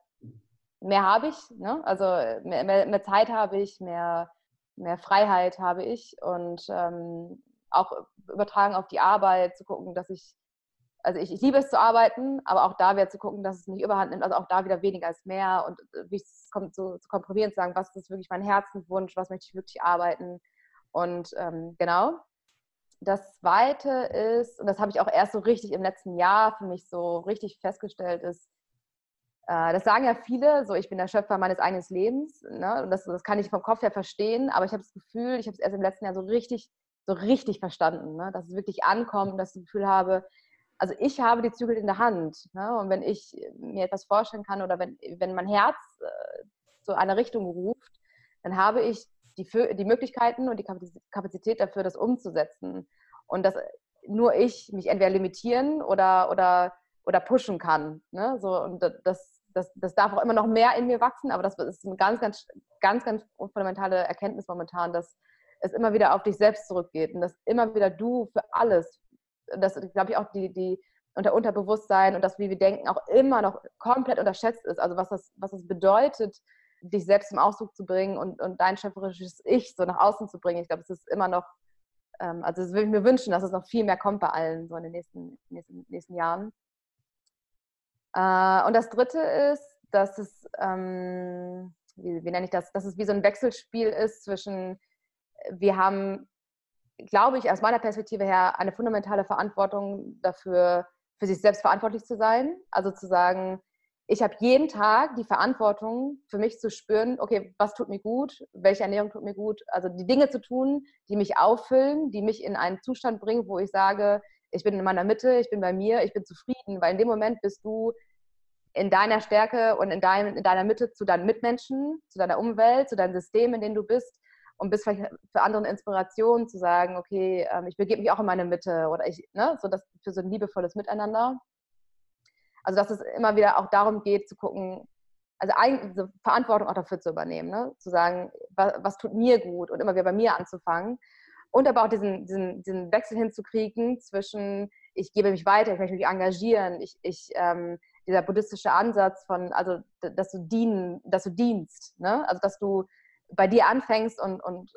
mehr habe ich. Ne? Also mehr, mehr, mehr Zeit habe ich, mehr, mehr Freiheit habe ich und ähm, auch übertragen auf die Arbeit, zu gucken, dass ich also ich, ich, liebe es zu arbeiten, aber auch da wieder zu gucken, dass es nicht überhand nimmt, also auch da wieder weniger als mehr und äh, wie es kommt, so, zu komprimieren, zu sagen, was ist wirklich mein Herzenswunsch, was möchte ich wirklich arbeiten und ähm, genau. Das Zweite ist, und das habe ich auch erst so richtig im letzten Jahr für mich so richtig festgestellt, ist, äh, das sagen ja viele, so ich bin der Schöpfer meines eigenen Lebens, ne? und das, das kann ich vom Kopf her verstehen, aber ich habe das Gefühl, ich habe es erst im letzten Jahr so richtig, so richtig verstanden, ne? dass es wirklich ankommt, dass ich das Gefühl habe, also ich habe die Zügel in der Hand. Ne? Und wenn ich mir etwas vorstellen kann oder wenn, wenn mein Herz äh, zu einer Richtung ruft, dann habe ich die, die Möglichkeiten und die Kapazität dafür, das umzusetzen. Und dass nur ich mich entweder limitieren oder, oder, oder pushen kann. Ne? So, und das, das, das darf auch immer noch mehr in mir wachsen, aber das ist eine ganz, ganz, ganz, ganz fundamentale Erkenntnis momentan, dass es immer wieder auf dich selbst zurückgeht und dass immer wieder du für alles, das glaube ich auch die, die unter Unterbewusstsein und das, wie wir denken, auch immer noch komplett unterschätzt ist. Also was das, was das bedeutet, dich selbst zum Ausdruck zu bringen und, und dein schöpferisches Ich so nach außen zu bringen. Ich glaube, es ist immer noch, ähm, also das würde ich mir wünschen, dass es noch viel mehr kommt bei allen so in den nächsten, nächsten, nächsten Jahren. Äh, und das Dritte ist, dass es, ähm, wie, wie nenne ich das, dass es wie so ein Wechselspiel ist zwischen, wir haben glaube ich, aus meiner Perspektive her eine fundamentale Verantwortung dafür, für sich selbst verantwortlich zu sein. Also zu sagen, ich habe jeden Tag die Verantwortung für mich zu spüren, okay, was tut mir gut, welche Ernährung tut mir gut. Also die Dinge zu tun, die mich auffüllen, die mich in einen Zustand bringen, wo ich sage, ich bin in meiner Mitte, ich bin bei mir, ich bin zufrieden, weil in dem Moment bist du in deiner Stärke und in, dein, in deiner Mitte zu deinen Mitmenschen, zu deiner Umwelt, zu deinem System, in dem du bist und bist vielleicht für andere Inspiration zu sagen, okay, ähm, ich begebe mich auch in meine Mitte oder ich, ne, so das für so ein liebevolles Miteinander. Also dass es immer wieder auch darum geht zu gucken, also so Verantwortung auch dafür zu übernehmen, ne? zu sagen, was, was, tut mir gut und immer wieder bei mir anzufangen und aber auch diesen, diesen, diesen Wechsel hinzukriegen zwischen ich gebe mich weiter, ich möchte mich engagieren, ich, ich ähm, dieser buddhistische Ansatz von, also dass du dienen, dass du dienst, ne? also dass du bei dir anfängst und, und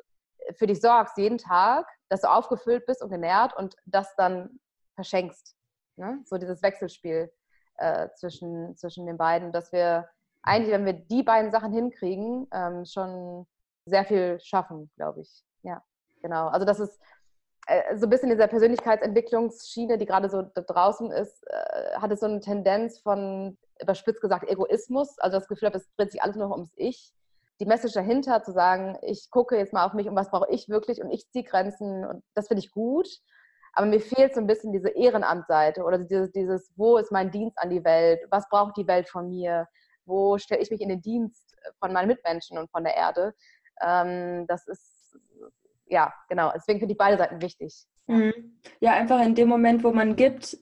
für dich sorgst jeden Tag, dass du aufgefüllt bist und genährt und das dann verschenkst. Ne? So dieses Wechselspiel äh, zwischen, zwischen den beiden, dass wir eigentlich, wenn wir die beiden Sachen hinkriegen, ähm, schon sehr viel schaffen, glaube ich. Ja, genau. Also das ist äh, so ein bisschen dieser Persönlichkeitsentwicklungsschiene, die gerade so da draußen ist, äh, hat es so eine Tendenz von, überspitzt gesagt, Egoismus. Also das Gefühl, es dreht sich alles nur ums Ich die Message dahinter, zu sagen, ich gucke jetzt mal auf mich und was brauche ich wirklich und ich ziehe Grenzen und das finde ich gut. Aber mir fehlt so ein bisschen diese Ehrenamtseite oder dieses, dieses, wo ist mein Dienst an die Welt? Was braucht die Welt von mir? Wo stelle ich mich in den Dienst von meinen Mitmenschen und von der Erde? Ähm, das ist, ja, genau. Deswegen finde ich beide Seiten wichtig. Mhm. Ja, einfach in dem Moment, wo man gibt,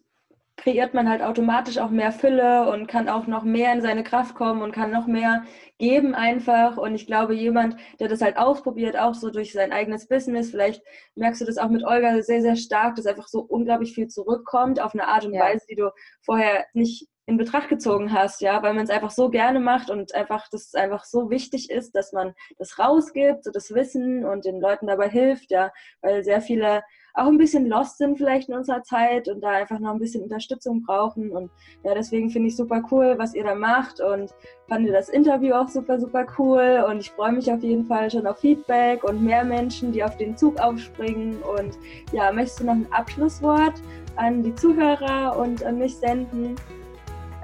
kreiert man halt automatisch auch mehr Fülle und kann auch noch mehr in seine Kraft kommen und kann noch mehr geben einfach. Und ich glaube, jemand, der das halt ausprobiert, auch so durch sein eigenes Business, vielleicht merkst du das auch mit Olga sehr, sehr stark, dass einfach so unglaublich viel zurückkommt auf eine Art und ja. Weise, die du vorher nicht in Betracht gezogen hast, ja, weil man es einfach so gerne macht und einfach das einfach so wichtig ist, dass man das rausgibt, so das Wissen und den Leuten dabei hilft, ja, weil sehr viele auch ein bisschen lost sind vielleicht in unserer Zeit und da einfach noch ein bisschen Unterstützung brauchen. Und ja, deswegen finde ich super cool, was ihr da macht und fand das Interview auch super, super cool. Und ich freue mich auf jeden Fall schon auf Feedback und mehr Menschen, die auf den Zug aufspringen. Und ja, möchtest du noch ein Abschlusswort an die Zuhörer und an mich senden?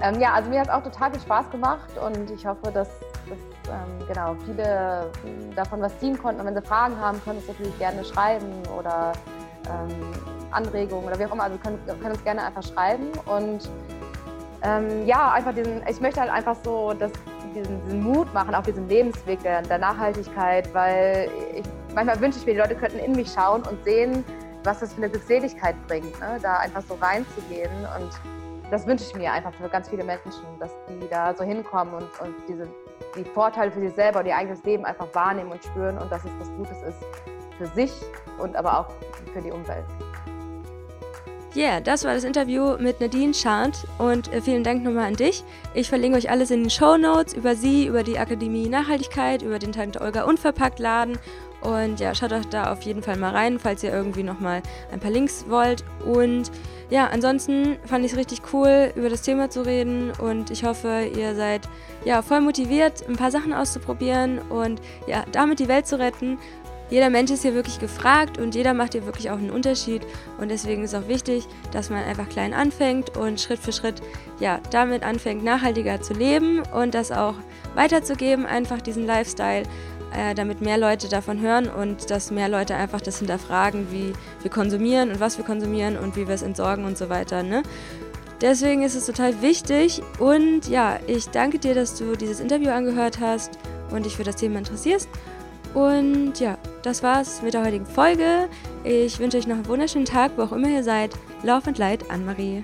Ähm, ja, also mir hat es auch total viel Spaß gemacht und ich hoffe, dass, dass ähm, genau, viele davon was ziehen konnten. Und wenn sie Fragen haben, können sie natürlich gerne schreiben oder ähm, Anregungen oder wie auch immer. Also können, können uns gerne einfach schreiben. Und ähm, ja, einfach diesen, ich möchte halt einfach so dass diesen, diesen Mut machen auf diesen Lebensweg der, der Nachhaltigkeit, weil ich, manchmal wünsche ich mir, die Leute könnten in mich schauen und sehen, was das für eine Glückseligkeit bringt, ne? da einfach so reinzugehen und das wünsche ich mir einfach für ganz viele Menschen, dass die da so hinkommen und, und diese, die Vorteile für sich selber und ihr eigenes Leben einfach wahrnehmen und spüren und dass es was Gutes ist für sich und aber auch für die Umwelt. Ja, yeah, das war das Interview mit Nadine Schad und äh, vielen Dank nochmal an dich. Ich verlinke euch alles in den Show Notes über sie, über die Akademie Nachhaltigkeit, über den Tante Olga Unverpackt Laden und ja, schaut euch da auf jeden Fall mal rein, falls ihr irgendwie nochmal ein paar Links wollt. Und ja, ansonsten fand ich es richtig cool, über das Thema zu reden und ich hoffe, ihr seid ja voll motiviert, ein paar Sachen auszuprobieren und ja, damit die Welt zu retten. Jeder Mensch ist hier wirklich gefragt und jeder macht hier wirklich auch einen Unterschied und deswegen ist auch wichtig, dass man einfach klein anfängt und Schritt für Schritt ja damit anfängt nachhaltiger zu leben und das auch weiterzugeben, einfach diesen Lifestyle äh, damit mehr Leute davon hören und dass mehr Leute einfach das hinterfragen, wie wir konsumieren und was wir konsumieren und wie wir es entsorgen und so weiter. Ne? Deswegen ist es total wichtig und ja, ich danke dir, dass du dieses Interview angehört hast und dich für das Thema interessierst. Und ja, das war's mit der heutigen Folge. Ich wünsche euch noch einen wunderschönen Tag, wo auch immer ihr seid. Lauf und Leid, Anne-Marie.